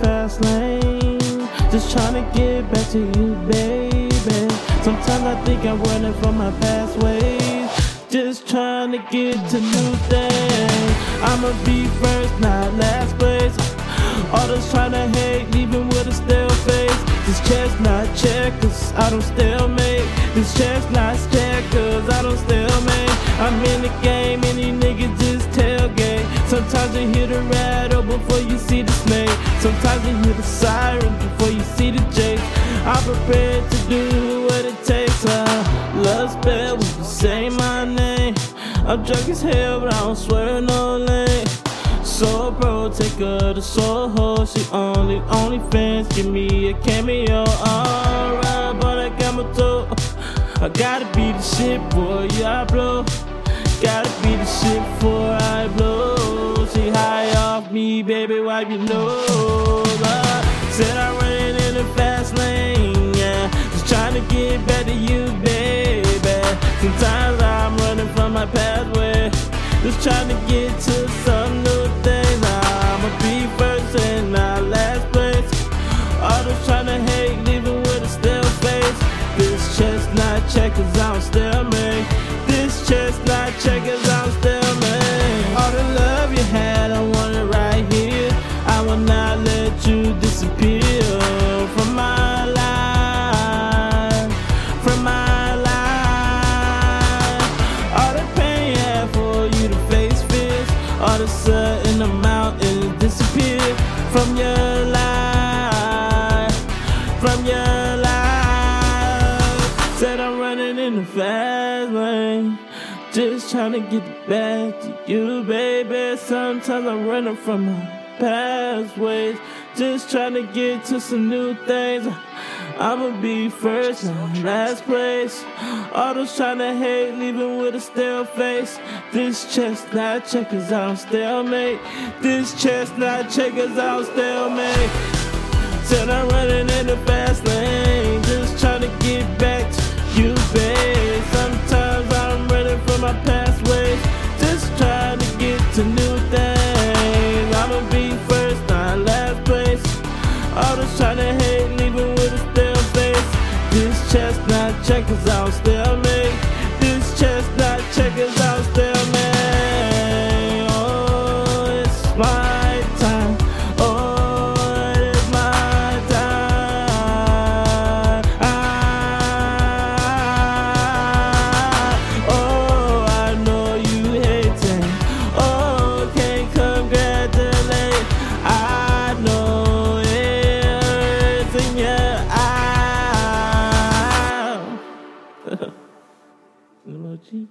fast lane. Just trying to get back to you, baby. Sometimes I think I'm running from my past ways. Just trying to get to new things. I'ma be first, not last place. All this trying to hate, leaving with a stale face. This chestnut checkers, I don't stalemate. This chestnut Sometimes you hear the siren before you see the J. I'm prepared to do what it takes. Uh, love spell when you say my name. I'm drunk as hell, but I don't swear no lane. Soul pro, take her to Soho. She only, only fans. Give me a cameo. Alright, but I got my toe. I gotta be the shit, boy. Yeah, I blow. Gotta be the shit before I blow. She high off me, baby. Why you know? To you, baby. Sometimes I'm running from my pathway. Just trying to get to some new things. I'ma be first and not last place. All those trying to hate, leaving with a still face. This chestnut checkers, I'm still me. This chestnut checkers, Said I'm running in the fast lane. Just trying to get back to you, baby. Sometimes I'm running from my past ways. Just trying to get to some new things. I'ma be first and last place. All those trying to hate, leaving with a stale face. This chest not checkers, I'm stalemate. This chest not checkers, I'm stalemate. Said I'm running in the Emoji.